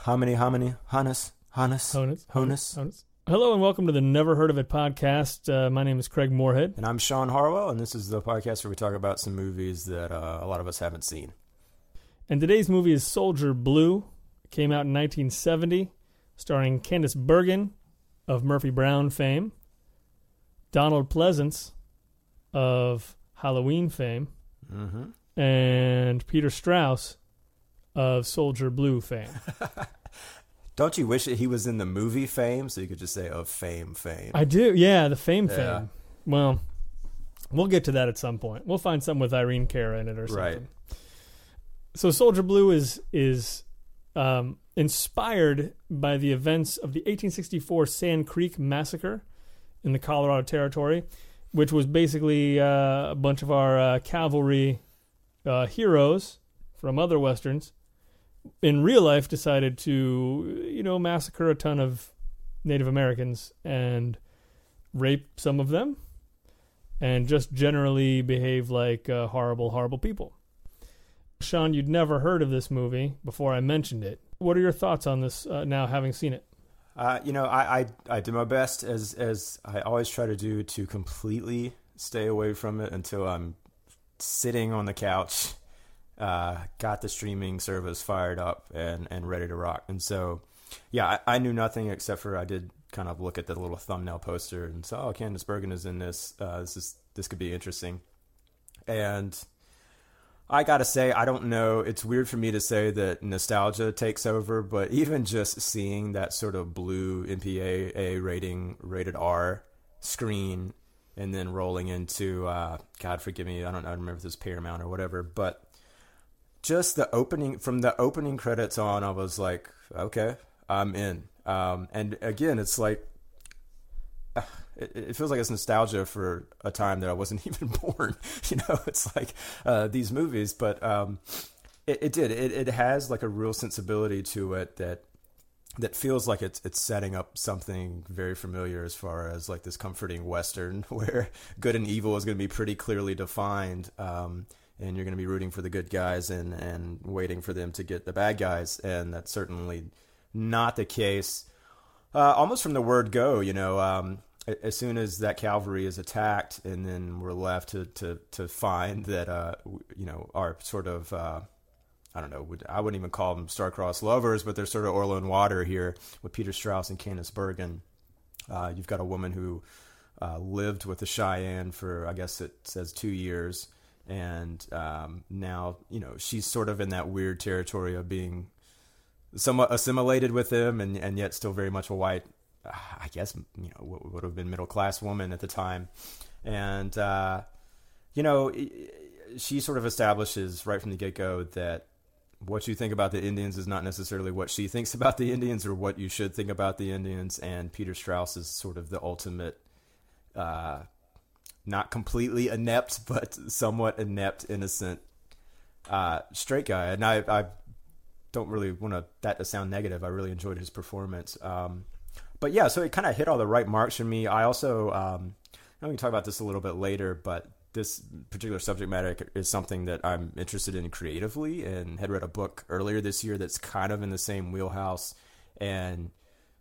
Hominy, hominy, honus, honus, Honus. honus. Honus. Hello and welcome to the Never Heard of It podcast. Uh, my name is Craig Moorhead. And I'm Sean Harwell, and this is the podcast where we talk about some movies that uh, a lot of us haven't seen. And today's movie is Soldier Blue. It came out in 1970, starring Candice Bergen of Murphy Brown fame, Donald Pleasence of Halloween fame, Mm-hmm. and Peter Strauss of Soldier Blue fame. Don't you wish that he was in the movie Fame, so you could just say of Fame, Fame? I do, yeah, the fame Yeah. fame. Well, we'll get to that at some point. We'll find something with Irene Cara in it or something. Right. So Soldier Blue is is um, inspired by the events of the 1864 Sand Creek massacre in the Colorado Territory, which was basically uh, a bunch of our uh, cavalry uh, heroes from other westerns in real life decided to you know massacre a ton of Native Americans and rape some of them and just generally behave like uh, horrible horrible people. Sean, you'd never heard of this movie before I mentioned it. What are your thoughts on this uh, now, having seen it? Uh, you know, I, I I did my best as as I always try to do to completely stay away from it until I'm sitting on the couch, uh, got the streaming service fired up and and ready to rock. And so, yeah, I, I knew nothing except for I did kind of look at the little thumbnail poster and saw, oh, Candice Bergen is in this. Uh, this is this could be interesting, and. I gotta say, I don't know. It's weird for me to say that nostalgia takes over, but even just seeing that sort of blue MPAA rating, rated R screen, and then rolling into, uh, God forgive me, I don't, I remember if this Paramount or whatever, but just the opening, from the opening credits on, I was like, okay, I'm in. Um, and again, it's like, it, it feels like it's nostalgia for a time that I wasn't even born. You know, it's like uh, these movies, but um, it, it did. It, it has like a real sensibility to it that that feels like it's it's setting up something very familiar as far as like this comforting western where good and evil is going to be pretty clearly defined. Um, and you're going to be rooting for the good guys and, and waiting for them to get the bad guys. And that's certainly not the case. Uh, almost from the word go, you know, um, as soon as that cavalry is attacked, and then we're left to to, to find that uh, you know our sort of uh, I don't know I wouldn't even call them star-crossed lovers, but they're sort of Orlo and Water here with Peter Strauss and Candice Bergen. Uh, you've got a woman who uh, lived with the Cheyenne for I guess it says two years, and um, now you know she's sort of in that weird territory of being somewhat assimilated with them, and and yet still very much a white I guess you know what would have been middle class woman at the time, and uh, you know she sort of establishes right from the get go that what you think about the Indians is not necessarily what she thinks about the Indians or what you should think about the Indians, and Peter Strauss is sort of the ultimate. Uh, not completely inept, but somewhat inept, innocent, uh, straight guy. And I, I don't really want to, that to sound negative. I really enjoyed his performance. Um, but yeah, so it kind of hit all the right marks for me. I also, um, I know we can talk about this a little bit later, but this particular subject matter is something that I'm interested in creatively and had read a book earlier this year that's kind of in the same wheelhouse. And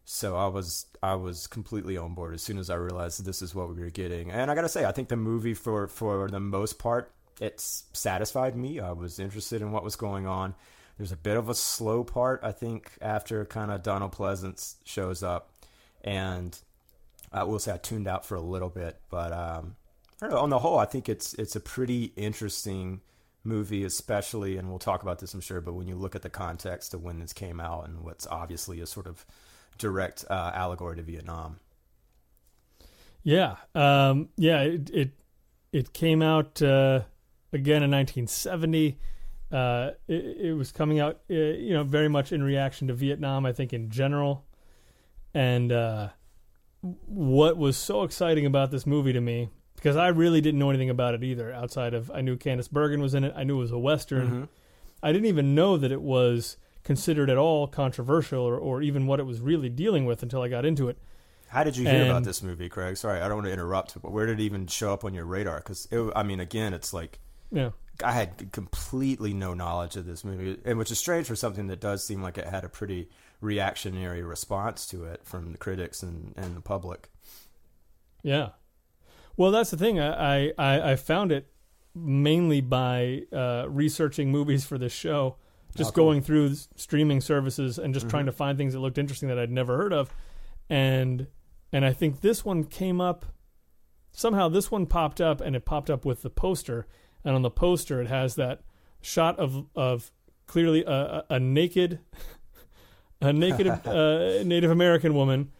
so I was I was completely on board as soon as I realized this is what we were getting. And I got to say, I think the movie for for the most part it's satisfied me. I was interested in what was going on. There's a bit of a slow part, I think, after kind of Donald Pleasence shows up, and I will say I tuned out for a little bit, but um, know. On the whole, I think it's it's a pretty interesting movie, especially, and we'll talk about this, I'm sure. But when you look at the context of when this came out and what's obviously a sort of direct uh, allegory to Vietnam. Yeah, um, yeah. It it, it came out uh, again in 1970. Uh, it, it was coming out, uh, you know, very much in reaction to Vietnam. I think in general, and uh, what was so exciting about this movie to me because I really didn't know anything about it either. Outside of I knew Candice Bergen was in it. I knew it was a western. Mhm. I didn't even know that it was considered at all controversial or, or even what it was really dealing with until I got into it. How did you hear about this movie, Craig? Sorry, I don't want to interrupt, but where did it even show up on your radar? Because I mean, again, it's like Yeah. I had completely no knowledge of this movie, and which is strange for something that does seem like it had a pretty reactionary response to it from the critics and, and the public. Yeah. Well, that's the thing. I I, I found it mainly by uh, researching movies for this show, just Oh, cool. going through streaming services and just trying to find things that looked interesting that I'd never heard of, and and I think this one came up. Somehow, this one popped up, and it popped up with the poster, and on the poster it has that shot of of clearly a, a, a naked, a naked uh, Native American woman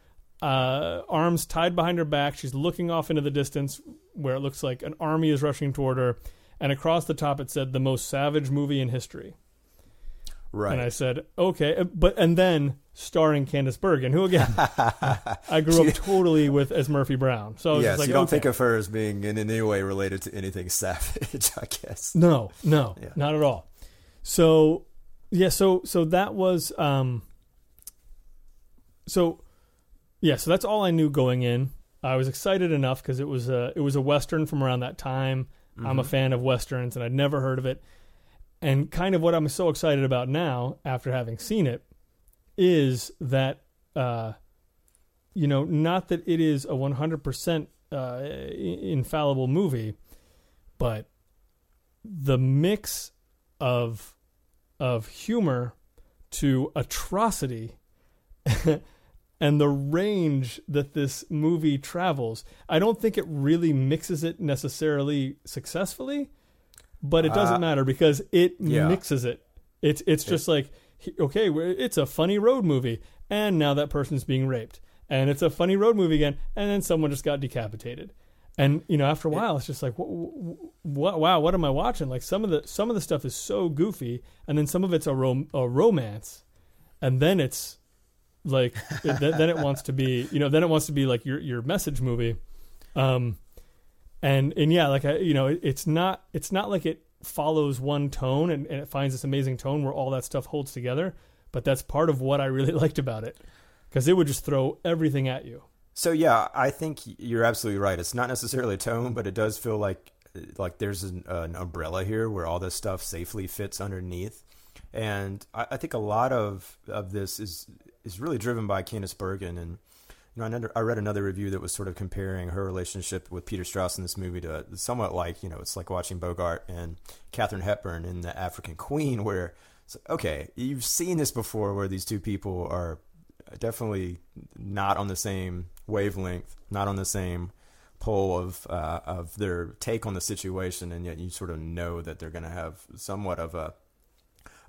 uh, arms tied behind her back. She's looking off into the distance where it looks like an army is rushing toward her. And across the top, it said, the most savage movie in history. Right. And I said, okay. Uh, But, and then starring Candice Bergen, who again, I grew up totally with as Murphy Brown. So yes, like, you don't okay. think of her as being in any way related to anything savage, I guess. No, no, Yeah. not at all. So, yeah, so so that was um so yeah, so that's all I knew going in. I was excited enough because it was a it was a western from around that time. I'm a fan of westerns and I'd never heard of it. And kind of what I'm so excited about now after having seen it is that uh you know, not that it is a 100% uh, i- infallible movie, but the mix of of humor to atrocity and the range that this movie travels. I don't think it really mixes it necessarily successfully, but it doesn't Uh, matter because it yeah. mixes it. It's it's just like okay, it's a funny road movie, and now that person's being raped, and it's a funny road movie again, and then someone just got decapitated. And you know, after a while, it's just like, what, what, wow, what am I watching? Like some of the some of the stuff is so goofy, and then some of it's a, rom- a romance, and then it's like th- then it wants to be, you know, then it wants to be like your your message movie, um, and and yeah, like I, you know, it, it's not it's not like it follows one tone and, and it finds this amazing tone where all that stuff holds together, but that's part of what I really liked about it, because it would just throw everything at you. So yeah, I think you're absolutely right. It's not necessarily a tone, but it does feel like like there's an, an umbrella here where all this stuff safely fits underneath. And I, I think a lot of of this is is really driven by Candice Bergen. And you know, I, read another review that was sort of comparing her relationship with Peter Strauss in this movie to somewhat like you know, it's like watching Bogart and Katharine Hepburn in The African Queen, where okay, you've seen this before, where these two people are definitely not on the same wavelength, not on the same pole of uh, of their take on the situation, and yet you sort of know that they're going to have somewhat of a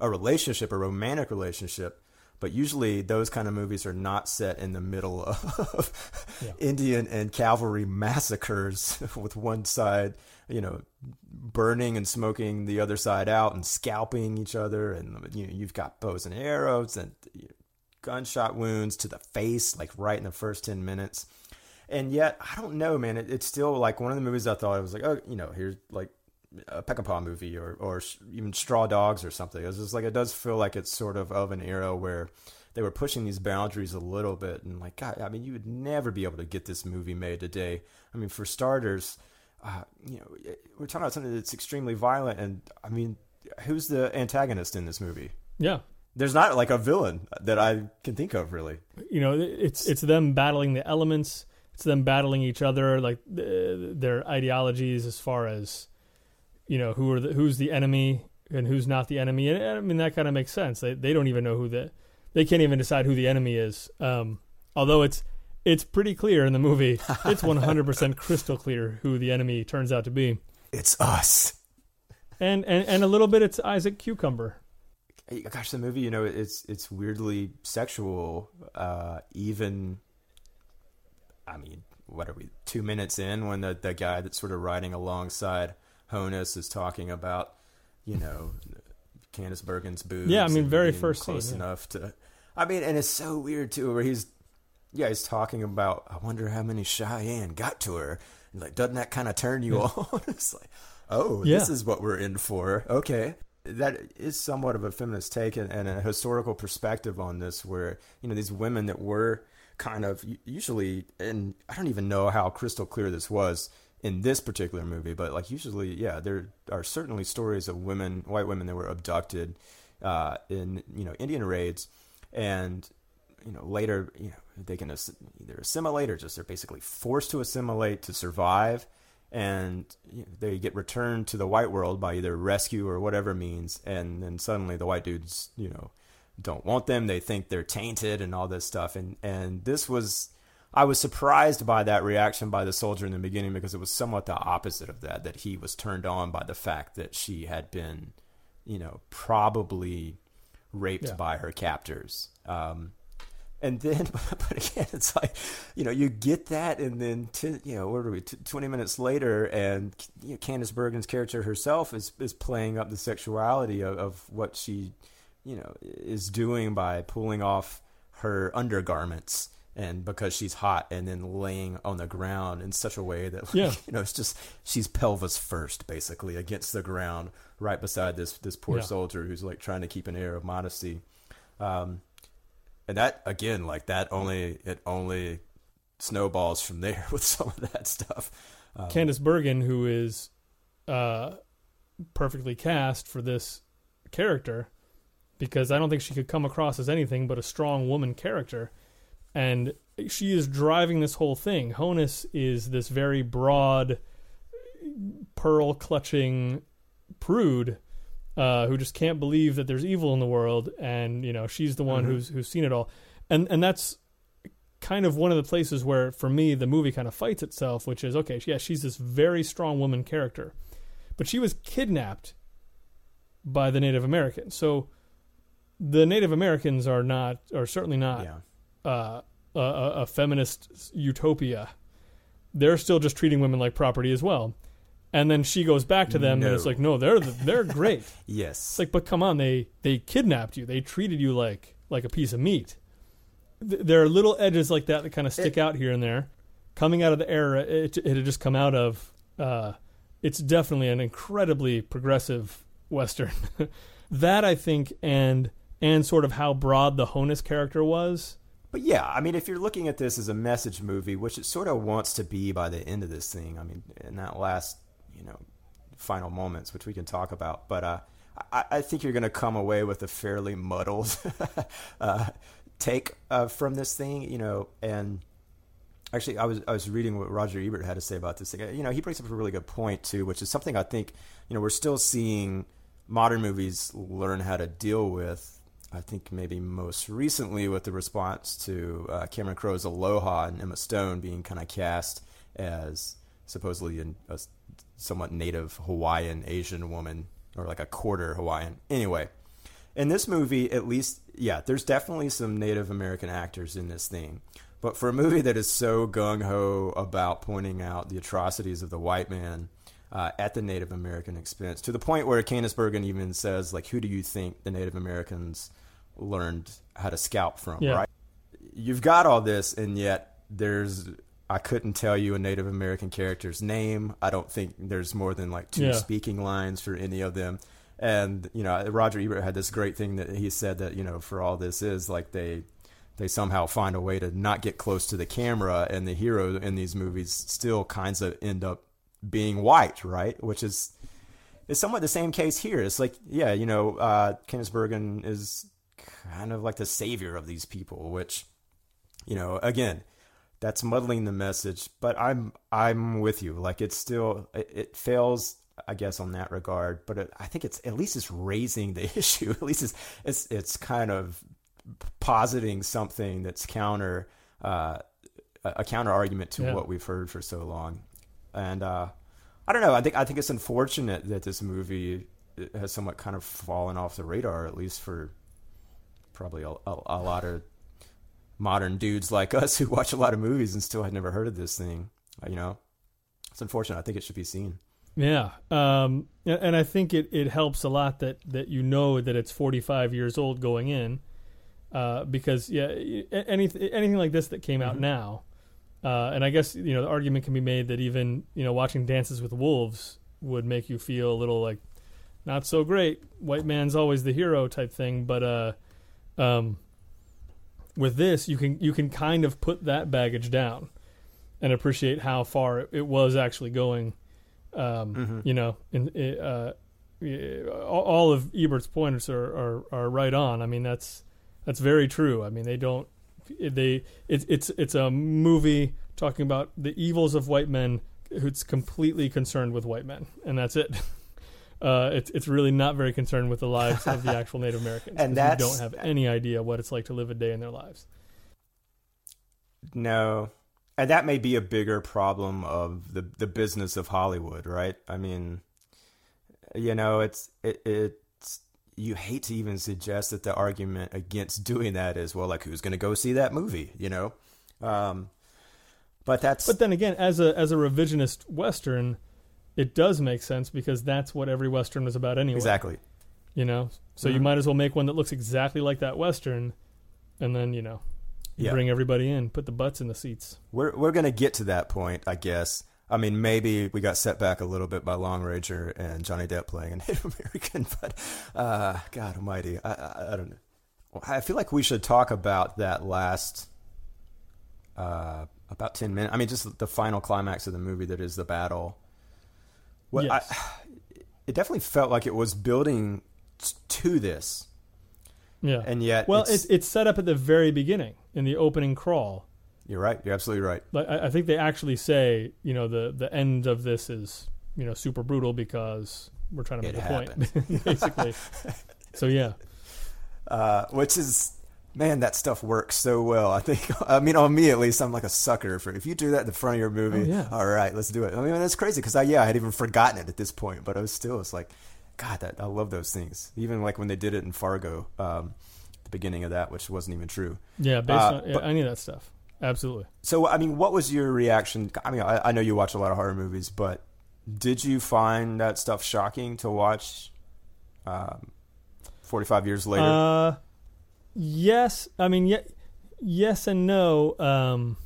a relationship, a romantic relationship. But usually, those kind of movies are not set in the middle of Yeah. Indian and cavalry massacres, with one side, you know, burning and smoking the other side out and scalping each other, and you know, you've got bows and arrows and gunshot wounds to the face, like right in the first 10 minutes. And yet, I don't know, man. It, it's still like one of the movies I thought it was like, oh, you know, here's like a Peckinpah movie or, or even Straw Dogs or something. It's just like, it does feel like it's sort of of an era where they were pushing these boundaries a little bit. And like, God, I mean, you would never be able to get this movie made today. I mean, for starters, uh, you know, we're talking about something that's extremely violent. And I mean, who's the antagonist in this movie? Yeah, There's not like a villain that I can think of really. you know it's it's them battling the elements it's them battling each other like th- their ideologies as far as you know who are the, who's the enemy and who's not the enemy and i mean that kind of makes sense they, they don't even know who the they can't even decide who the enemy is um, although it's it's pretty clear in the movie it's 100% crystal clear who the enemy turns out to be It's us. and and, and a little bit it's isaac cucumber Gosh, the movie, you know, it's it's weirdly sexual. Uh, even, I mean, what are we? Two minutes in, when the the guy that's sort of riding alongside Honus is talking about, you know, Candice Bergen's boobs. Yeah, I mean, very first close scene, yeah. enough to. I mean, and it's so weird too, where he's, yeah, he's talking about. I wonder how many Cheyenne got to her. And like, doesn't that kind of turn you on? it's like, oh, Yeah. this is what we're in for. Okay. That is somewhat of a feminist take and, and a historical perspective on this, where, you know, these women that were kind of usually, and I don't even know how crystal clear this was in this particular movie, but like usually, yeah, there are certainly stories of women, white women that were abducted uh, in you know Indian raids, and you know later you know they can either assimilate or just they're basically forced to assimilate to survive, and you know, they get returned to the white world by either rescue or whatever means, and then suddenly the white dudes you know don't want them, they think they're tainted and all this stuff, and and this was. I was surprised by that reaction by the soldier in the beginning because it was somewhat the opposite of that. That he was turned on by the fact that she had been you know, probably raped yeah. by her captors. Um, and then, but again, it's like, you know, you get that, and then, ten, you know, what are we, t- 20 minutes later, and you know, Candice Bergen's character herself is, is playing up the sexuality of, of what she, you know, is doing by pulling off her undergarments and because she's hot and then laying on the ground in such a way that like, yeah. you know it's just she's pelvis first basically against the ground right beside this this poor yeah. soldier who's like trying to keep an air of modesty um, and that again like that only it only snowballs from there with some of that stuff um, Candice Bergen who is uh, perfectly cast for this character because I don't think she could come across as anything but a strong woman character and she is driving this whole thing. Honus is this very broad, pearl clutching prude uh, who just can't believe that there's evil in the world, and you know she's the one mm-hmm. who's who's seen it all, and and that's kind of one of the places where, for me, the movie kind of fights itself, which is okay. Yeah, she's this very strong woman character, but she was kidnapped by the Native Americans, so the Native Americans are not, are certainly not. Yeah uh, a, a feminist utopia. They're still just treating women like property as well. And then she goes back to them, and it's like, no, they're they're great. yes, it's like, but come on, they they kidnapped you. They treated you like like a piece of meat. Th- there are little edges like that that kind of stick out here and there. Coming out of the era it, it had just come out of, uh, it's definitely an incredibly progressive western. that I think, and and sort of how broad the Honus character was, but yeah, I mean, if you're looking at this as a message movie, which it sort of wants to be by the end of this thing, I mean, in that last, you know, final moments, which we can talk about, but uh, I, I, think you're going to come away with a fairly muddled uh, take uh, from this thing, you know, and actually, I was I was reading what Roger Ebert had to say about this thing. You know, he brings up a really good point too, which is something I think, you know, we're still seeing modern movies learn how to deal with I think maybe most recently with the response to uh, Cameron Crowe's Aloha and Emma Stone being kind of cast as supposedly a somewhat native Hawaiian Asian woman or like a quarter Hawaiian. Anyway, in this movie, at least, yeah, there's definitely some Native American actors in this thing. But for a movie that is so gung ho about pointing out the atrocities of the white man uh, at the Native American expense, to the point where Candice Bergen even says, like, who do you think the Native Americans learned how to scalp from, yeah. right? You've got all this, and yet there's I couldn't tell you a Native American character's name. I don't think there's more than like two yeah. speaking lines for any of them. And you know, Roger Ebert had this great thing that he said that you know, for all this is like they they somehow find a way to not get close to the camera, and the hero in these movies still kinds of end up being white, right? Which is is somewhat the same case here. It's like, yeah, you know, uh, Candice Bergen is kind of like the savior of these people, which, you know, again, that's muddling the message. But I'm I'm with you. Like it's still it, it fails, I guess, on that regard. But it, I think it's at least it's raising the issue. at least it's it's it's kind of positing something that's counter uh, a counter argument to yeah. what we've heard for so long. And uh, I don't know. I think I think it's unfortunate that this movie has somewhat kind of fallen off the radar, at least for probably a, a, a, lot of modern dudes like us who watch a lot of movies and still had never heard of this thing. You know, it's unfortunate. I think it should be seen. Yeah, um, and I think it, it helps a lot that, that you know that it's 45 years old going in, uh, because yeah, anything anything like this that came out mm-hmm. now, uh, and I guess you know the argument can be made that even you know watching Dances with Wolves would make you feel a little like not so great. White man's always the hero type thing, but uh, um, with this, you can you can kind of put that baggage down and appreciate how far it, it was actually going. Um, Mm-hmm. You know, in, uh, all of Ebert's points are, are are right on. I mean, that's that's very true. I mean, they don't they it's it's it's a movie talking about the evils of white men who's completely concerned with white men, and that's it. Uh, it's it's really not very concerned with the lives of the actual Native Americans, And we don't have any idea what it's like to live a day in their lives. No. And that may be a bigger problem of the the business of Hollywood, right? I mean, you know, it's it, it's you hate to even suggest that the argument against doing that is well, like who's going to go see that movie, you know? Um, but that's But then again, as a as a revisionist western, it does make sense because that's what every western was about anyway. exactly You know, so you Mhm. might as well make one that looks exactly like that western, and then you know, you Yeah. bring everybody in, put the butts in the seats. we're we're going to get to that point, I guess. I mean, maybe we got set back a little bit by Lone Ranger and Johnny Depp playing a Native American, but uh, God Almighty, I, I, I don't know. I feel like we should talk about that last uh, about ten minutes. I mean, just the final climax of the movie that is the battle. What Yes. I, it definitely felt like it was building t- to this, Yeah. and yet, well, it's, it's set up at the very beginning in the opening crawl. you're right. You're absolutely right. Like I, I think they actually say, you know, the the end of this is you know super brutal because we're trying to It make a point, basically. so yeah, uh, which is man, that stuff works so well. I think. I mean, on me at least, I'm like a sucker for if you do that in the front of your movie. Oh, yeah. All right, let's do it. I mean, that's crazy because I yeah, I had even forgotten it at this point, but I was still. It's like, God, that I love those things. Even like when they did it in Fargo, um, the beginning of that, which wasn't even true. yeah, based Uh, on yeah, but- any of that stuff, absolutely. So, I mean, what was your reaction? I mean, I, I know you watch a lot of horror movies, but did you find that stuff shocking to watch? Um, Forty-five years later. Uh, yes, I mean, ye- yes and no. Um,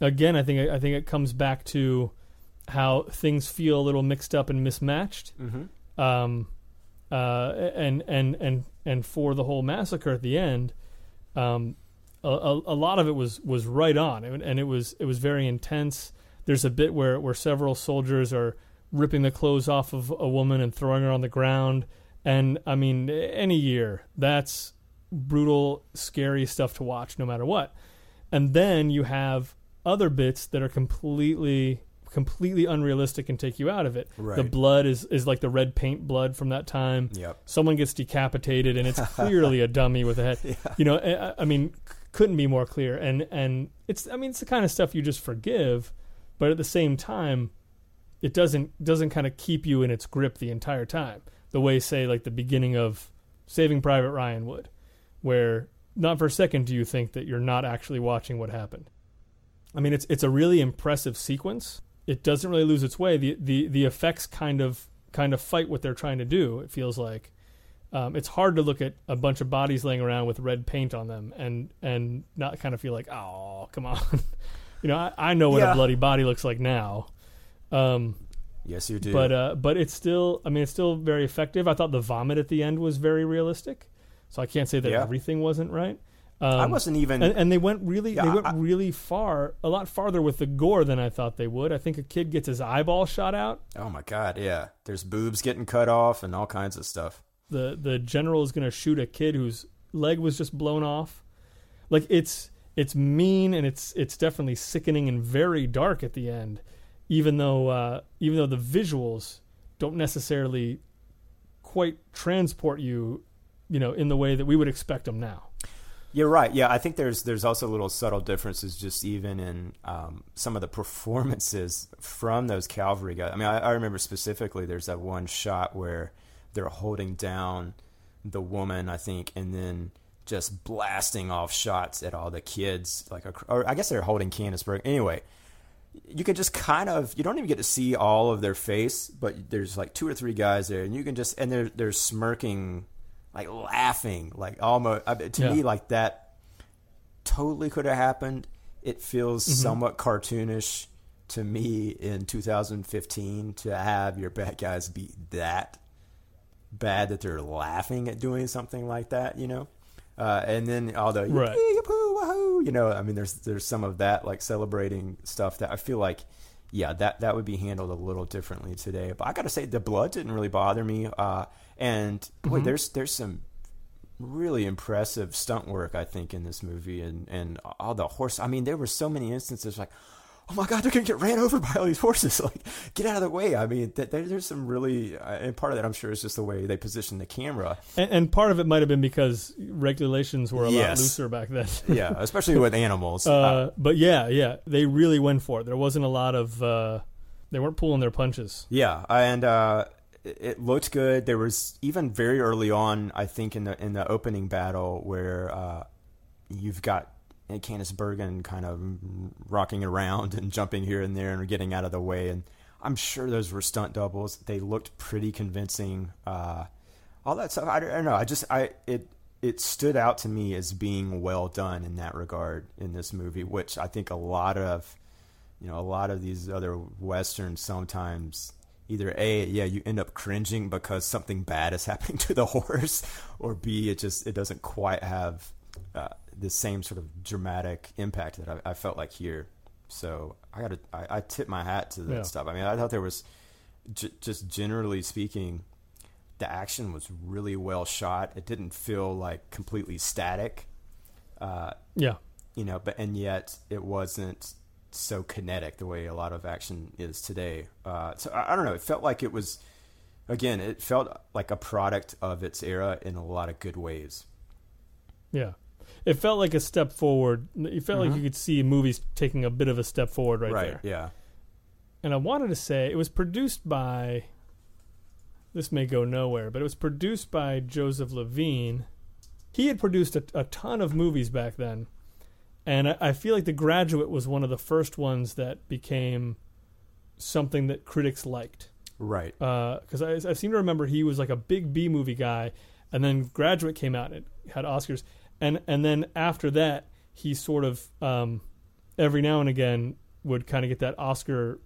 again, I think I think it comes back to how things feel a little mixed up and mismatched. mm-hmm. um, uh, and and and and for the whole massacre at the end, um, a, a, a lot of it was was right on, and and it was it was very intense. There's a bit where where several soldiers are ripping the clothes off of a woman and throwing her on the ground, and I mean, any year that's brutal, scary stuff to watch, no matter what. And then you have other bits that are completely completely unrealistic and take you out of it. Right. The blood is is like the red paint blood from that time. Yep. Someone gets decapitated and it's clearly a dummy with a head. Yeah. You know, I, I mean, c- couldn't be more clear. And and it's I mean, it's the kind of stuff you just forgive, but at the same time, it doesn't doesn't kind of keep you in its grip the entire time. The way say like the beginning of Saving Private Ryan would, where not for a second do you think that you're not actually watching what happened. I mean, it's it's a really impressive sequence. It doesn't really lose its way. The the the effects kind of kind of fight what they're trying to do. It feels like um, it's hard to look at a bunch of bodies laying around with red paint on them and and not kind of feel like, oh, come on. you know, I, I know what Yeah. a bloody body looks like now. Um, Yes, you do. but uh, but it's still, I mean, it's still very effective. I thought the vomit at the end was very realistic, so I can't say that Yeah. everything wasn't right. Um, I wasn't even. and, and they went really Yeah, they went I- really far a lot farther with the gore than i thought they would i think a kid gets his eyeball shot out oh my god, yeah. There's boobs getting cut off and all kinds of stuff. the the general is going to shoot a kid whose leg was just blown off like it's it's mean and it's it's definitely sickening and very dark at the end even though uh, even though the visuals don't necessarily quite transport you you know in the way that we would expect them now You're right. Yeah, I think there's there's also little subtle differences just even in um, some of the performances from those cavalry guys. I mean, I, I remember specifically there's that one shot where they're holding down the woman, I think, and then just blasting off shots at all the kids. Like, or I guess they're holding Candice Bergen. Anyway, you can just kind of you don't even get to see all of their face, but there's like two or three guys there, and you can just and they're they're smirking, like laughing, like almost I, to Yeah. me like that totally could have happened. It feels Mm-hmm. somewhat cartoonish to me in 2015 to have your bad guys be that bad that they're laughing at doing something like that. You know. Uh, and then all the Right. Wahoo," you know, I mean, there's there's some of that like celebrating stuff that I feel like, yeah, that that would be handled a little differently today. But I got to say, the blood didn't really bother me. Uh, and boy, Mhm. there's there's some really impressive stunt work I think in this movie, and and all the horse. I mean, there were so many instances like. Oh my God! They're gonna get ran over by all these horses. Like, get out of the way! I mean, th- there's some really, uh, and part of that I'm sure is just the way they position the camera. And, and part of it might have been because regulations were a lot looser back then. Yeah, especially with animals. Uh, but yeah, yeah, they really went for it. There wasn't a lot of. Uh, they weren't pulling their punches. Yeah, and uh, it it looked good. There was even very early on, I think, in the in the opening battle where uh, you've got Candice Bergen kind of rocking around and jumping here and there and getting out of the way, and I'm sure those were stunt doubles. They looked pretty convincing. Uh, all that stuff. I don't, I don't know. I just I it it stood out to me as being well done in that regard in this movie, which I think a lot of you know, a lot of these other westerns sometimes either a yeah you end up cringing because something bad is happening to the horse, or b it just it doesn't quite have uh, the same sort of dramatic impact that I, I felt like here. So I got to I, I tip my hat to that Yeah. stuff. I mean, I thought there was j- just generally speaking, the action was really well shot. It didn't feel like completely static. Uh, Yeah, you know, but and yet it wasn't so kinetic the way a lot of action is today. Uh, so I, I don't know. It felt like it was, again, it felt like a product of its era in a lot of good ways. yeah. It felt like a step forward. It felt like Mhm. you could see movies taking a bit of a step forward right, Right. there. Yeah. And I wanted to say it was produced by. This may go nowhere, but it was produced by Joseph Levine. He had produced a, a ton of movies back then, and I, I feel like The Graduate was one of the first ones that became something that critics liked. Right. because I, I seem to remember he was like a big B movie guy, and then Graduate came out and it had Oscars, and and then after that he sort of um, every now and again would kind of get that Oscar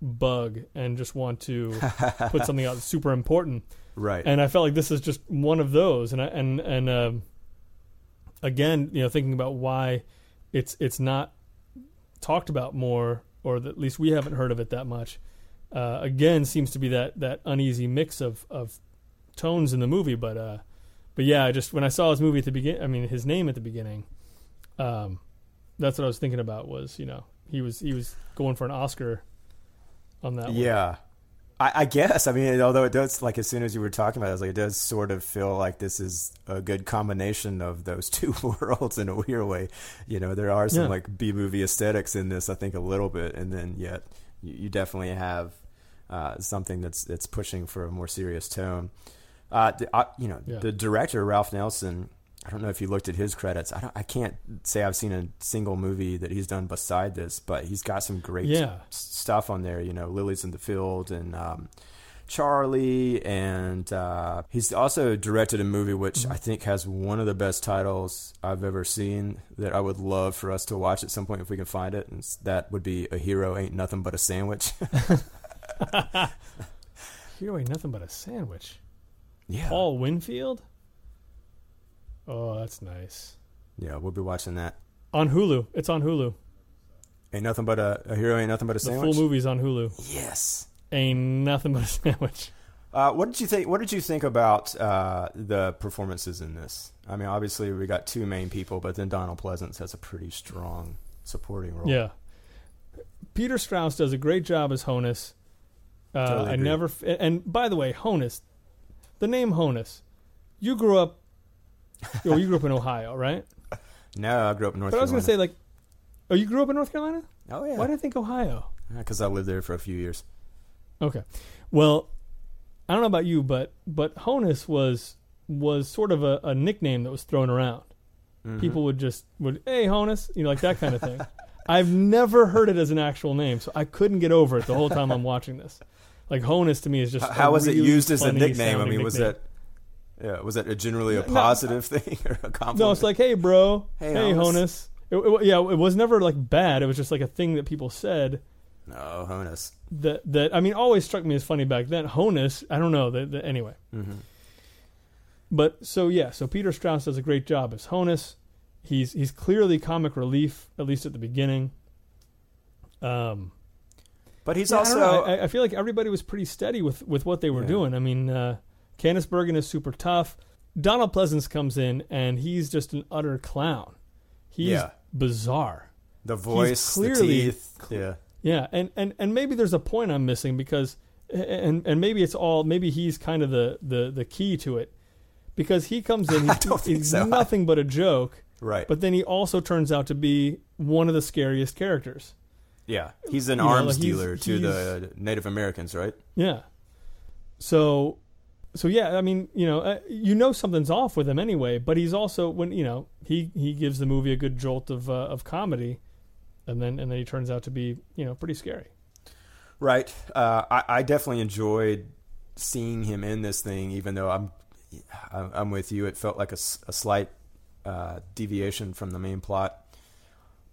bug and just want to put something out that's super important, Right. and I felt like this is just one of those, and I, and and um, again you know thinking about why it's it's not talked about more, or at least we haven't heard of it that much uh, again seems to be that that uneasy mix of of tones in the movie. But uh, but yeah, I just when I saw his movie at the begin, I mean his name at the beginning, um, that's what I was thinking about. Was you know he was he was going for an Oscar on that. one. yeah. I, I guess. I mean, although it does, like as soon as you were talking about it, I was like, it does sort of feel like this is a good combination of those two worlds in a weird way. You know, there are some Yeah. like B movie aesthetics in this, I think, a little bit, and then yet you, you definitely have uh, something that's that's pushing for a more serious tone. Uh, the, uh, you know, Yeah. the director Ralph Nelson. I don't know if you looked at his credits. I don't. I can't say I've seen a single movie that he's done beside this, but he's got some great Yeah. s- stuff on there. You know, Lilies in the Field and um, Charly, and uh, he's also directed a movie which I think has one of the best titles I've ever seen. That I would love for us to watch at some point if we can find it. And that would be "A Hero Ain't Nothing But a Sandwich." Hero ain't nothing but a sandwich. Yeah, Paul Winfield. Oh, that's nice. yeah, we'll be watching that. On Hulu, it's on Hulu. Ain't nothing but a, a hero. Ain't nothing but a The sandwich. full movie's on Hulu. Yes. Ain't nothing but a sandwich. Uh, what did you think? What did you think about uh, the performances in this? I mean, obviously we got two main people, but then Donald Pleasence has a pretty strong supporting role. Yeah. Peter Strauss does a great job as Honus. Uh, Totally I never. And by the way, Honus, the name Honus, you grew up. oh, you grew up in Ohio, right? No, I grew up in North Carolina. But I was going to say, like, oh, you grew up in North Carolina? oh yeah, Why did I think Ohio? because I lived there for a few years. Okay. Well, I don't know about you, but but Honus was was sort of a, a nickname that was thrown around. Mhm. People would just would hey Honus, you know, like that kind of thing. I've never heard it as an actual name, so I couldn't get over it the whole time I'm watching this. Like Honus to me is just how was it used as a nickname? I mean, was nickname. that yeah, was that generally a No, positive thing or a compliment? No, it's like hey bro, Hey, hey, Honus. It, it- yeah, it was never like bad. It was just like a thing that people said no, Honus. that that I mean always struck me as funny back then. Honus, I don't know. That, that anyway. hmm But so yeah, so Peter Strauss does a great job as Honus. He's he's clearly comic relief, at least at the beginning. Um, But he's yeah, also don't. I, I feel like everybody was pretty steady with with what they were Yeah. doing. I mean, uh, Candice Bergen is super tough. Donald Pleasence comes in and he's just an utter clown. He's Yeah. bizarre. the voice, clearly- the teeth. Yeah. Yeah, and, and, and maybe there's a point I'm missing because and and maybe it's all maybe he's kind of the, the, the key to it because he comes in I he's, he's so. nothing but a joke, Right. but then he also turns out to be one of the scariest characters. Yeah. He's an You arms like, he's- dealer to the Native Americans, right? Yeah. So, so yeah, I mean, you know, uh, you know something's off with him anyway. But he's also when you know he he gives the movie a good jolt of uh, of comedy, and then and then he turns out to be you know pretty scary. Right. Uh, I, I definitely enjoyed seeing him in this thing, even though I'm I'm I'm with you. It felt like a, a slight uh, deviation from the main plot.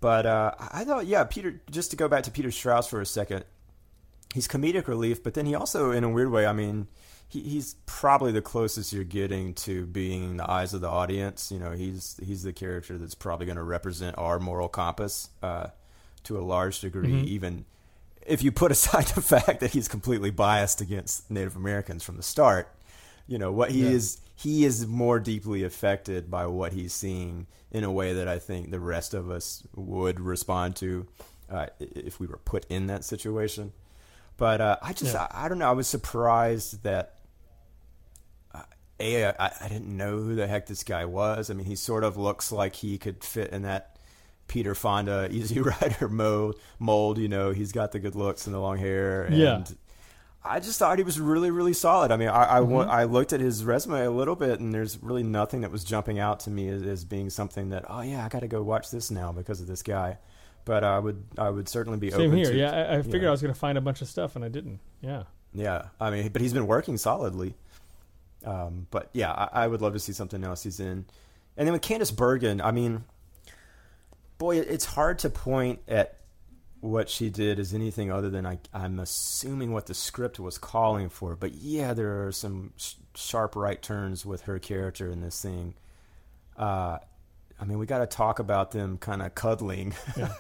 But uh, I thought, yeah, Peter. Just to go back to Peter Strauss for a second, he's comedic relief, but then he also, in a weird way, I mean, he, he's probably the closest you're getting to being the eyes of the audience. You know, he's he's the character that's probably going to represent our moral compass uh, to a large degree, Mhm. even if you put aside the fact that he's completely biased against Native Americans from the start, you know what he Yeah. is he is more deeply affected by what he's seeing in a way that I think the rest of us would respond to uh, if we were put in that situation. But uh, I just Yeah. I, I don't know I was surprised that uh, a I, I didn't know who the heck this guy was. I mean he sort of looks like he could fit in that Peter Fonda Easy Rider mold. Mold, you know, he's got the good looks and the long hair. And Yeah. I just thought he was really, really solid. I mean, I I, Mhm. I looked at his resume a little bit, and there's really nothing that was jumping out to me as, as being something that, oh yeah, I got to go watch this now because of this guy. But I would, I would certainly be Same open here. to. Yeah, I, I figured yeah. I was going to find a bunch of stuff and I didn't. Yeah. Yeah, I mean, but he's been working solidly. Um, but yeah, I, I would love to see something else he's in. And then with Candice Bergen, I mean, boy, it's hard to point at what she did is anything other than I, I'm assuming what the script was calling for. But yeah, there are some sh- sharp right turns with her character in this thing. Uh, I mean, we got to talk about them kind of cuddling Yeah.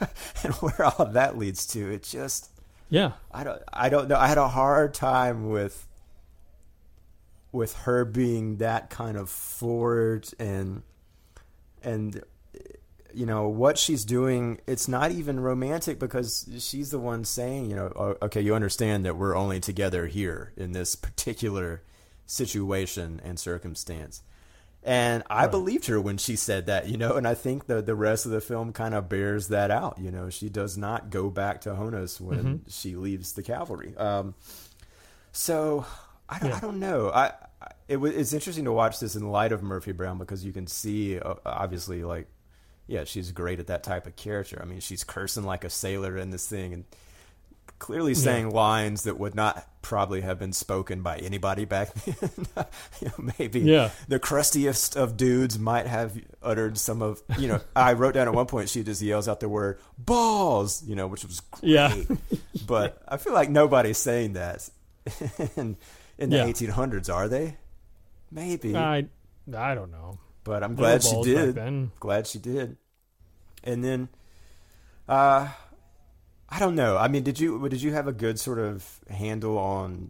and where all of that leads to. It just. Yeah. I don't I don't know. I had a hard time with with her being that kind of forward and and you know what she's doing it's not even romantic because she's the one saying you know "Oh, okay you understand that we're only together here in this particular situation and circumstance and I Right. believed her when she said that, you know, and I think the the rest of the film kind of bears that out. You know, she does not go back to Honus when Mhm. she leaves the cavalry. Um, so I don't, Yeah. I don't know. I, I it was it's interesting to watch this in light of Murphy Brown because you can see uh, obviously like yeah she's great at that type of character. I mean she's cursing like a sailor in this thing and clearly Yeah. saying lines that would not probably have been spoken by anybody back then. you know, maybe Yeah. the crustiest of dudes might have uttered some of you know i wrote down at one point she just yells out the word balls you know which was great Yeah. but i feel like nobody's saying that in, in the Yeah. 1800s are they maybe I I don't know. But i'm glad she did glad she did and then uh i don't know i mean did you did you have a good sort of handle on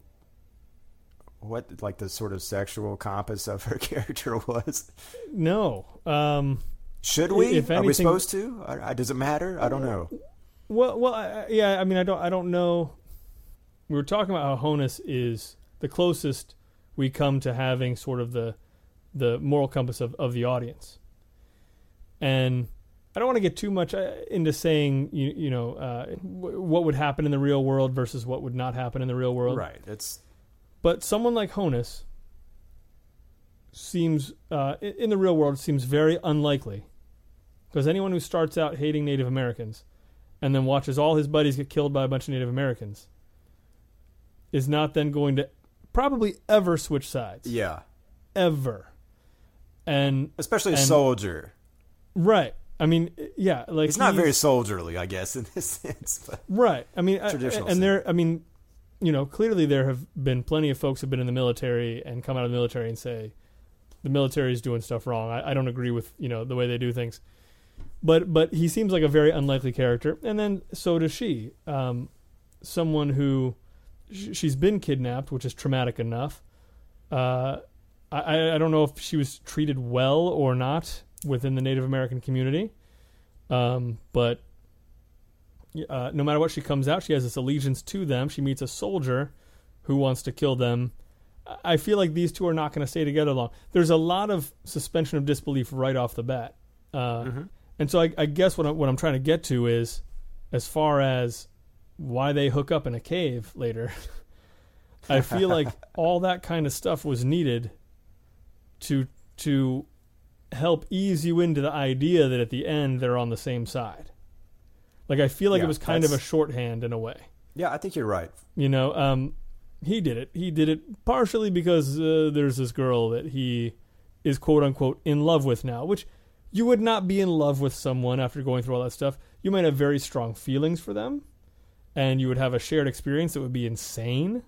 what like the sort of sexual compass of her character was No. Um. Should we? If Are we supposed to? I, I, does it matter? I don't know. Well, well, I- yeah. I mean, I don't, I don't know. We were talking about how Honus is the closest we come to having sort of the the moral compass of, of the audience, and I don't want to get too much uh, into saying you you know uh, w- what would happen in the real world versus what would not happen in the real world. Right. It's But someone like Honus seems, uh, in the real world, seems very unlikely. Because anyone who starts out hating Native Americans and then watches all his buddies get killed by a bunch of Native Americans is not then going to probably ever switch sides. yeah, Ever. And, especially a soldier. right. I mean, yeah. Like He's not he's- very soldierly, I guess, in this sense. But Right. I mean, I- Traditional and there. I mean, you know, clearly there have been plenty of folks who've been in the military and come out of the military and say, the military is doing stuff wrong. I, I don't agree with you know the way they do things, but but he seems like a very unlikely character, and then so does she. Um, someone who sh- she's been kidnapped, which is traumatic enough. Uh, I I don't know if she was treated well or not within the Native American community, um, but uh, no matter what she comes out, she has this allegiance to them. She meets a soldier who wants to kill them. I feel like these two are not going to stay together long. There's a lot of suspension of disbelief right off the bat, uh, Mm-hmm. and so I, I guess what I'm, what I'm trying to get to is, as far as why they hook up in a cave later. I feel like all that kind of stuff was needed to to help ease you into the idea that at the end they're on the same side. Like I feel like Yeah, it was kind of a shorthand in a way. Yeah, I think you're right. You know, um, he did it. He did it partially because uh, there's this girl that he is quote unquote in love with now, which you would not be in love with someone after going through all that stuff. You might have very strong feelings for them, and you would have a shared experience that would be insane.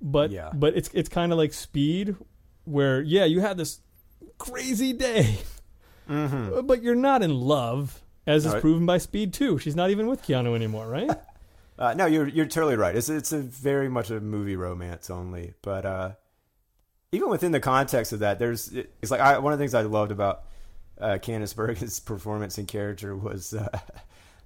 But Yeah. but it's it's kind of like Speed, where yeah, you had this crazy day, Mm-hmm. but you're not in love, as is proven by Speed Two. She's not even with Keanu anymore, right? Uh, no, you're you're totally right. It's it's a very much a movie romance only, but uh, even within the context of that, there's it's like I, one of the things I loved about uh, Candice Bergen's performance and character was uh,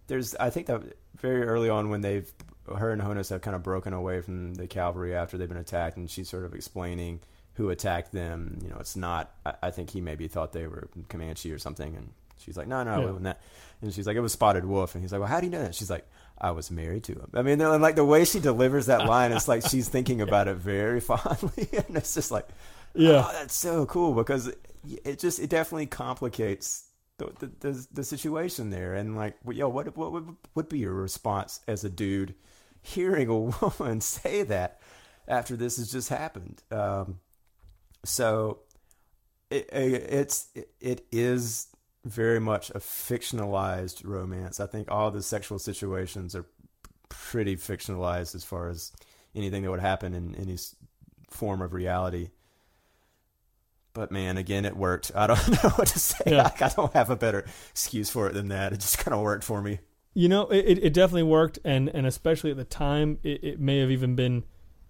there's I think that very early on when they've her and Honus have kind of broken away from the cavalry after they've been attacked, and she's sort of explaining who attacked them. You know, it's not. I, I think he maybe thought they were Comanche or something, and she's like, no, no, Yeah. it wasn't that. And she's like, it was Spotted Wolf, and he's like, well, how do you know that? She's like, I was married to him. I mean, they're- like the way she delivers that line, it's like she's thinking about it very fondly, and it's just like, Yeah. oh, that's so cool because it, it just it definitely complicates the, the the the situation there, and like, yo, what what would would be your response as a dude hearing a woman say that after this has just happened? Um, so it, it's it is very much a fictionalized romance. I think all the sexual situations are pretty fictionalized as far as anything that would happen in any form of reality. But man, again, it worked. I don't know what to say. Yeah. Like, I don't have a better excuse for it than that. It just kind of worked for me. You know, it, it definitely worked, and, and especially at the time, it, it may have even been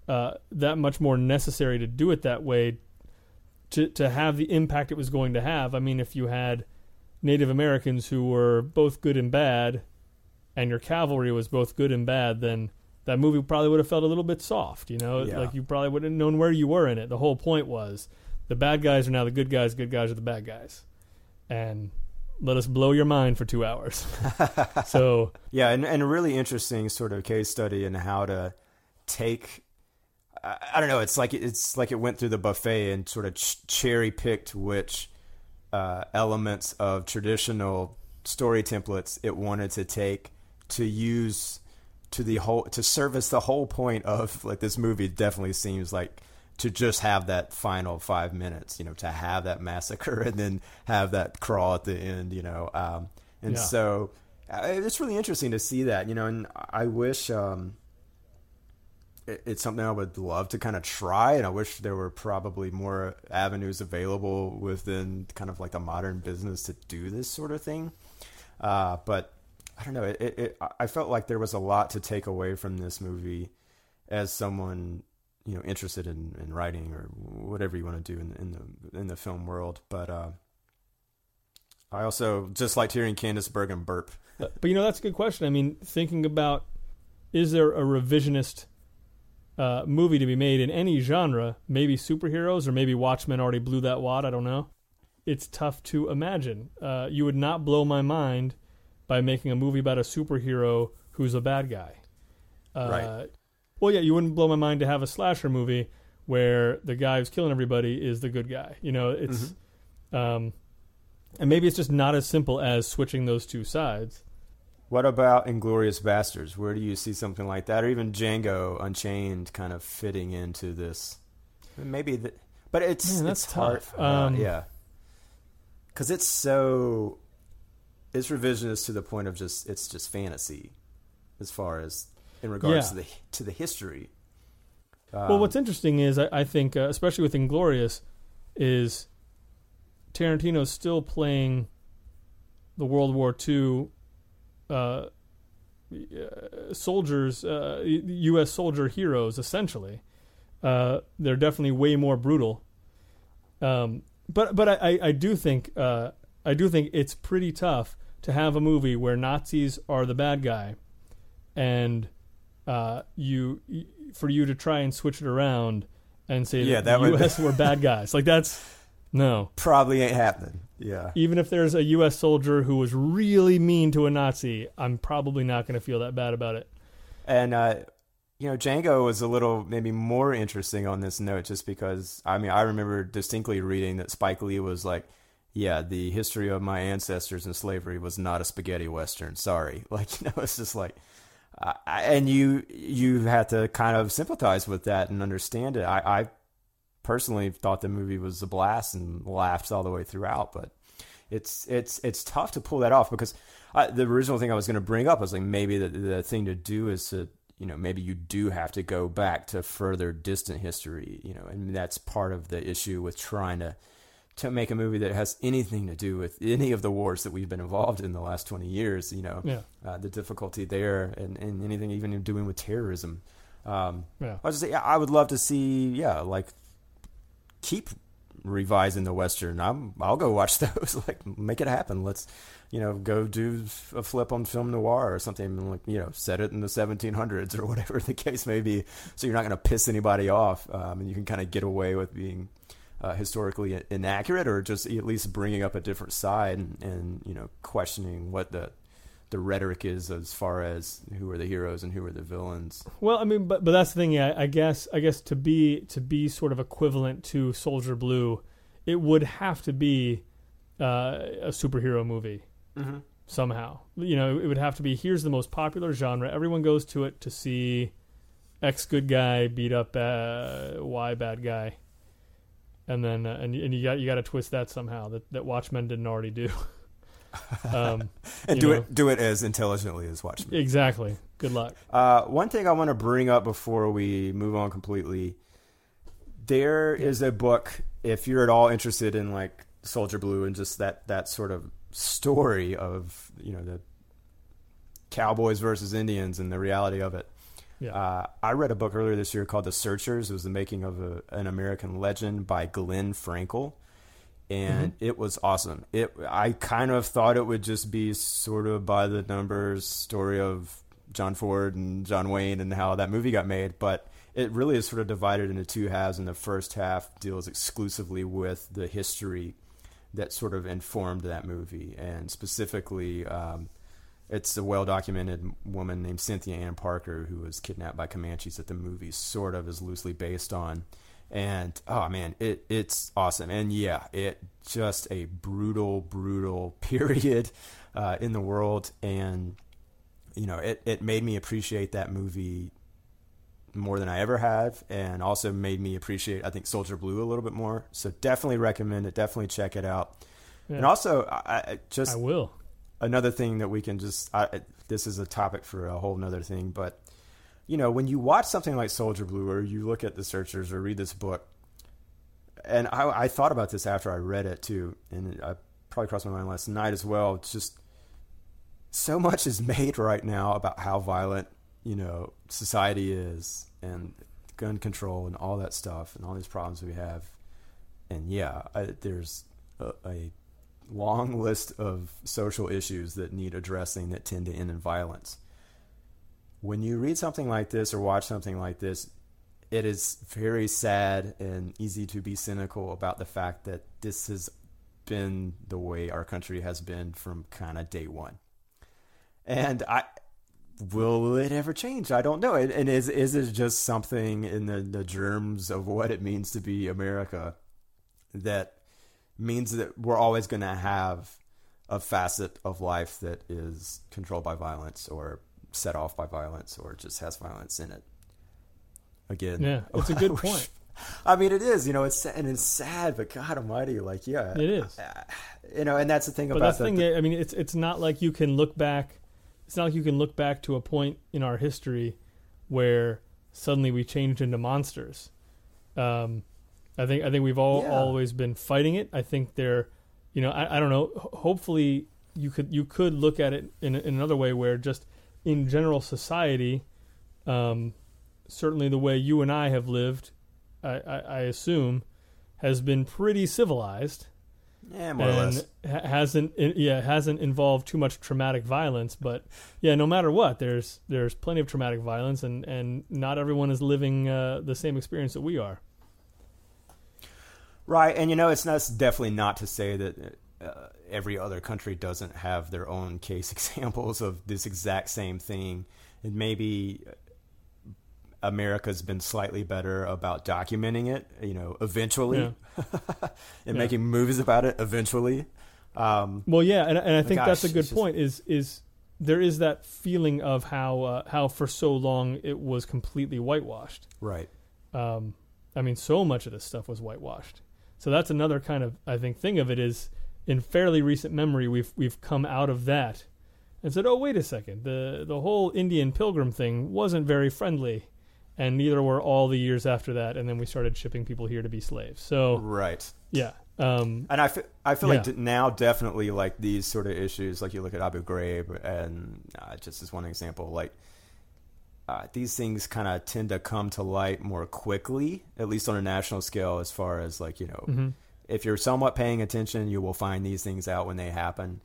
uh, that much more necessary to do it that way to, to have the impact it was going to have. I mean, if you had Native Americans who were both good and bad, and your cavalry was both good and bad, then that movie probably would have felt a little bit soft. You know, Yeah. like you probably wouldn't have known where you were in it. The whole point was the bad guys are now the good guys, good guys are the bad guys. And let us blow your mind for two hours. so Yeah, and, and a really interesting sort of case study in how to take. I, I don't know. It's like it's like it went through the buffet and sort of ch- cherry picked which uh, elements of traditional story templates it wanted to take to use to the whole to service the whole point of like this movie. Definitely seems like to just have that final five minutes, you know, to have that massacre and then have that crawl at the end, you know. Um, and Yeah. so uh, it's really interesting to see that, you know, and I wish um, it's something I would love to kind of try, and I wish there were probably more avenues available within kind of like the modern business to do this sort of thing. Uh, but I don't know. It, it, I felt like there was a lot to take away from this movie as someone you know interested in, in writing or whatever you want to do in, in the in the film world. But uh, I also just liked hearing Candice Bergen burp. But you know, that's a good question. I mean, thinking about is there a revisionist uh, movie to be made in any genre? Maybe superheroes, or maybe Watchmen already blew that wad. I don't know. It's tough to imagine. Uh, you would not blow my mind by making a movie about a superhero who's a bad guy. Uh, Right. Well, yeah, you wouldn't blow my mind to have a slasher movie where the guy who's killing everybody is the good guy. You know, it's. Um, and maybe it's just not as simple as switching those two sides. What about Inglourious Basterds? Where do you see something like that, or even Django Unchained, kind of fitting into this? Maybe, the, but it's Man, that's it's hard, tough. uh, Um, yeah, because it's so it's revisionist to the point of just it's just fantasy, as far as in regards Yeah. to the to the history. well, Um, what's interesting is I, I think, uh, especially with Inglourious, is Tarantino's still playing the World War II uh, soldiers, uh, U.S. soldier heroes, essentially. Uh, they're definitely way more brutal. Um, but but I, I do think uh, I do think it's pretty tough to have a movie where Nazis are the bad guy, and uh, you for you to try and switch it around and say Yeah, that, that the U.S. were bad guys. Like that's no. Probably ain't happening. Yeah. Even if there's a U.S. soldier who was really mean to a Nazi, I'm probably not going to feel that bad about it. And uh, you know, Django was a little maybe more interesting on this note, just because I mean, I remember distinctly reading that Spike Lee was like, "Yeah, the history of my ancestors in slavery was not a spaghetti western." Sorry, like you know, it's just like, uh, and you you had to kind of sympathize with that and understand it. I, I personally thought the movie was a blast and laughed all the way throughout, but it's it's it's tough to pull that off because I, the original thing I was going to bring up was like maybe the the thing to do is to you know maybe you do have to go back to further distant history you know and that's part of the issue with trying to to make a movie that has anything to do with any of the wars that we've been involved in the last 20 years you know Yeah. uh, the difficulty there and, and anything even doing with terrorism um, Yeah. I just I would love to see, yeah, like keep revising the western. I'm, I'll go watch those. like, make it happen. Let's, you know, go do a flip on film noir or something. Like, you know, set it in the 1700s or whatever the case may be. So you're not going to piss anybody off, um, and you can kind of get away with being. Uh, historically inaccurate, or just at least bringing up a different side and, and you know questioning what the the rhetoric is as far as who are the heroes and who are the villains. Well, I mean, but but that's the thing. Yeah, I guess I guess to be to be sort of equivalent to Soldier Blue, it would have to be uh, a superhero movie Mm-hmm. somehow. You know, it would have to be. Here's the most popular genre. Everyone goes to it to see X good guy beat up uh, Y bad guy, and then uh, and and you got you got to twist that somehow that that Watchmen didn't already do. um, and do know. it do it as intelligently as Watchmen. exactly. Good luck. Uh, one thing I want to bring up before we move on completely, there is a book. If you're at all interested in like Soldier Blue and just that that sort of story of you know the cowboys versus Indians and the reality of it. Yeah. Uh, I read a book earlier this year called The Searchers. It was the making of a, an American legend by Glenn Frankel, and it was awesome. It I kind of thought it would just be sort of by the numbers story of John Ford and John Wayne and how that movie got made, but it really is sort of divided into two halves, and the first half deals exclusively with the history that sort of informed that movie, and specifically. Um, it's a well documented woman named Cynthia Ann Parker who was kidnapped by Comanches that the movie sort of is loosely based on. And oh man, it it's awesome. And yeah, it just a brutal, brutal period uh, in the world. And you know, it, it made me appreciate that movie more than I ever have, and also made me appreciate I think Soldier Blue a little bit more. So definitely recommend it. Definitely check it out. Yeah. And also, I, I just I will. another thing that we can just I, this is a topic for a whole nother thing but you know when you watch something like soldier blue or you look at the searchers or read this book and I, I thought about this after i read it too and i probably crossed my mind last night as well it's just so much is made right now about how violent you know society is and gun control and all that stuff and all these problems we have and yeah I, there's a, a long list of social issues that need addressing that tend to end in violence. When you read something like this or watch something like this, it is very sad and easy to be cynical about the fact that this has been the way our country has been from kind of day one. And I will it ever change? I don't know. And is is it just something in the, the germs of what it means to be America that means that we're always going to have a facet of life that is controlled by violence or set off by violence or just has violence in it. Again, Yeah, it's a good wish- point. I mean, it is. You know, it's and it's sad, but God Almighty, like, yeah, It is. You know, and that's the thing But about that's the the, thing. I mean, it's it's not like you can look back. It's not like you can look back to a point in our history where suddenly we changed into monsters. Um, I think I think we've all Yeah. always been fighting it. I think they're, you know, I, I don't know. Hopefully, you could you could look at it in, in another way where just in general society, um, certainly the way you and I have lived, I, I, I assume, has been pretty civilized Yeah, more or less. hasn't yeah hasn't involved too much traumatic violence. But yeah, no matter what, there's there's plenty of traumatic violence, and and not everyone is living uh, the same experience that we are. Right, and you know, it's not it's definitely not to say that uh, every other country doesn't have their own case examples of this exact same thing. And maybe America's been slightly better about documenting it, you know, eventually, Yeah. and Yeah. making movies about it eventually. Um, Well, yeah, and, and I think that's a good just- point. Is is there is that feeling of how uh, how for so long it was completely whitewashed. right. Um, I mean, so much of this stuff was whitewashed. So that's another kind of I think thing of it is in fairly recent memory we've we've come out of that and said, oh wait a second, the the whole Indian pilgrim thing wasn't very friendly, and neither were all the years after that. And then we started shipping people here to be slaves. So Right. yeah, um, And I feel, I feel Yeah. like d- now definitely like these sort of issues, like you look at Abu Ghraib, and uh, just as one example, like uh, these things kind of tend to come to light more quickly, at least on a national scale, as far as like you know, mhm. If you're somewhat paying attention, you will find these things out when they happen,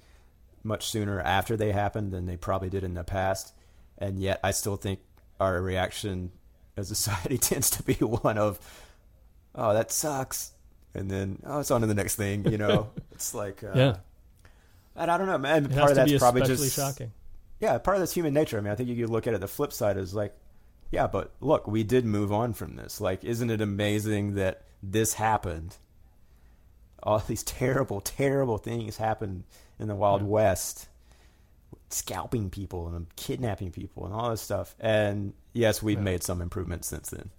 much sooner after they happen than they probably did in the past. And yet, I still think our reaction as a society tends to be one of, "Oh, that sucks," and then, "Oh, it's on to the next thing." You know, it's like, uh, yeah, And I don't know, man. it Part of that's probably just shocking. yeah, part of that's human nature. I mean, I think you could look at it. The flip side is like, yeah, but look, we did move on from this. Like, isn't it amazing that this happened? All these terrible, terrible things happened in the Wild Yeah. West, scalping people and kidnapping people and all this stuff. And yes, we've Yeah. made some improvements since then.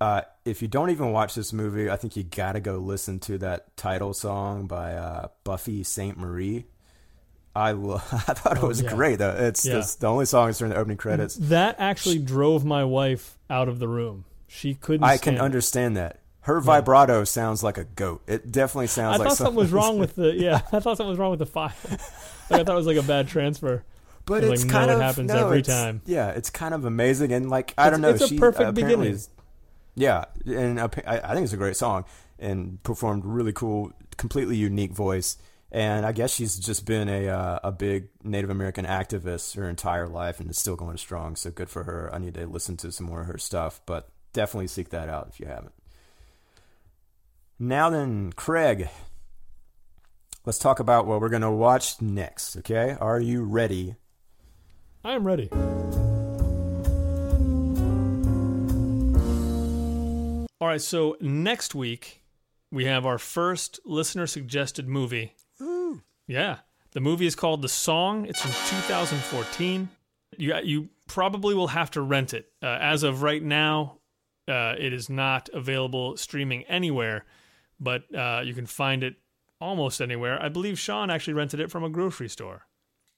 Uh, if you don't even watch this movie, I think you got to go listen to that title song by uh, Buffy Sainte-Marie. I lo- I thought it Oh, was yeah. great though. It's Yeah. it's the only song that's during the opening credits. That actually drove my wife out of the room. She couldn't. I can it. understand that. Her vibrato sounds like a goat. It definitely sounds I like thought something was wrong with the yeah. I thought something was wrong with the file. like I thought it was like a bad transfer. But it's like, no, kind it of happens no, every time. Yeah, it's kind of amazing and like I It's- don't know. it's a she perfect beginning. is- yeah, and I, I think it's a great song and performed really cool, completely unique voice. And I guess she's just been a uh, a big Native American activist her entire life and is still going strong. So good for her. I need to listen to some more of her stuff, but definitely seek that out if you haven't. Now then, Craig, let's talk about what we're going to watch next. Okay, are you ready? I am ready. All right, so next week we have our first listener suggested movie. Yeah. The movie is called The Song. It's from 2014. You you probably will have to rent it. Uh, as of right now, uh, it is not available streaming anywhere, but uh, you can find it almost anywhere. I believe Sean actually rented it from a grocery store.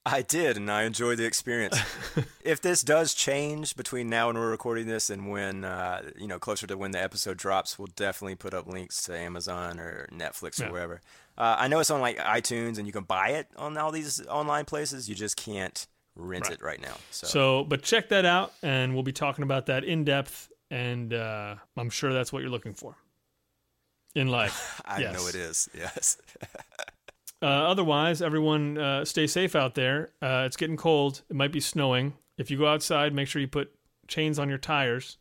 I did, and I enjoyed the experience. if this does change between now and we're recording this, and when uh, you know closer to when the episode drops, we'll definitely put up links to Amazon or Netflix or Yeah. wherever. Uh, I know it's on like iTunes, and you can buy it on all these online places. You just can't rent Right. it right now. So, So, but check that out, and we'll be talking about that in depth. And uh, I'm sure that's what you're looking for in life. I yes. know it is. Yes. Uh, otherwise, everyone uh, stay safe out there. Uh, it's getting cold. It might be snowing. If you go outside, make sure you put chains on your tires.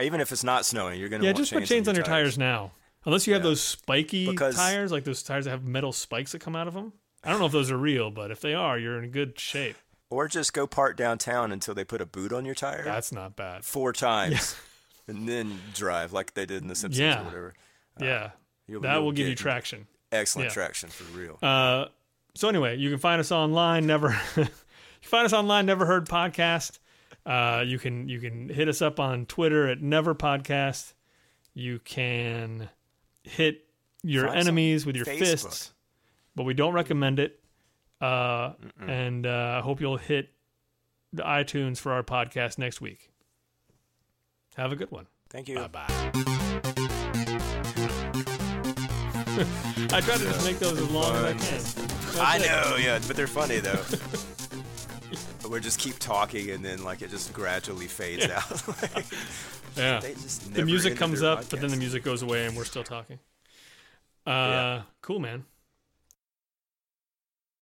Even if it's not snowing, you're gonna Yeah, want just put chains on your tires now. Unless you have Yeah. those spiky Because- tires, like those tires that have metal spikes that come out of them. I don't know if those are real, but if they are, you're in good shape. Or just go park downtown until they put a boot on your tire That's not bad. four times, and then drive like they did in The Simpsons Yeah. or whatever. Yeah, You'll- that will give you traction. Excellent Yeah. traction for real. Uh, so anyway, you can find us online. Never, you find us online. Never heard podcast. Uh, you can you can hit us up on Twitter at Never Podcast. You can hit your Find enemies with your Facebook. fists, but we don't recommend it. Uh, and uh, I hope you'll hit the iTunes for our podcast next week. Have a good one. Thank you. Bye bye. I try to just make those as long as I can. That's I it. know, yeah, but they're funny though. but we just keep talking, and then like it just gradually fades out. Like, Yeah. The music comes up, but then the music goes away, and we're still talking. Uh, Yeah. cool, man.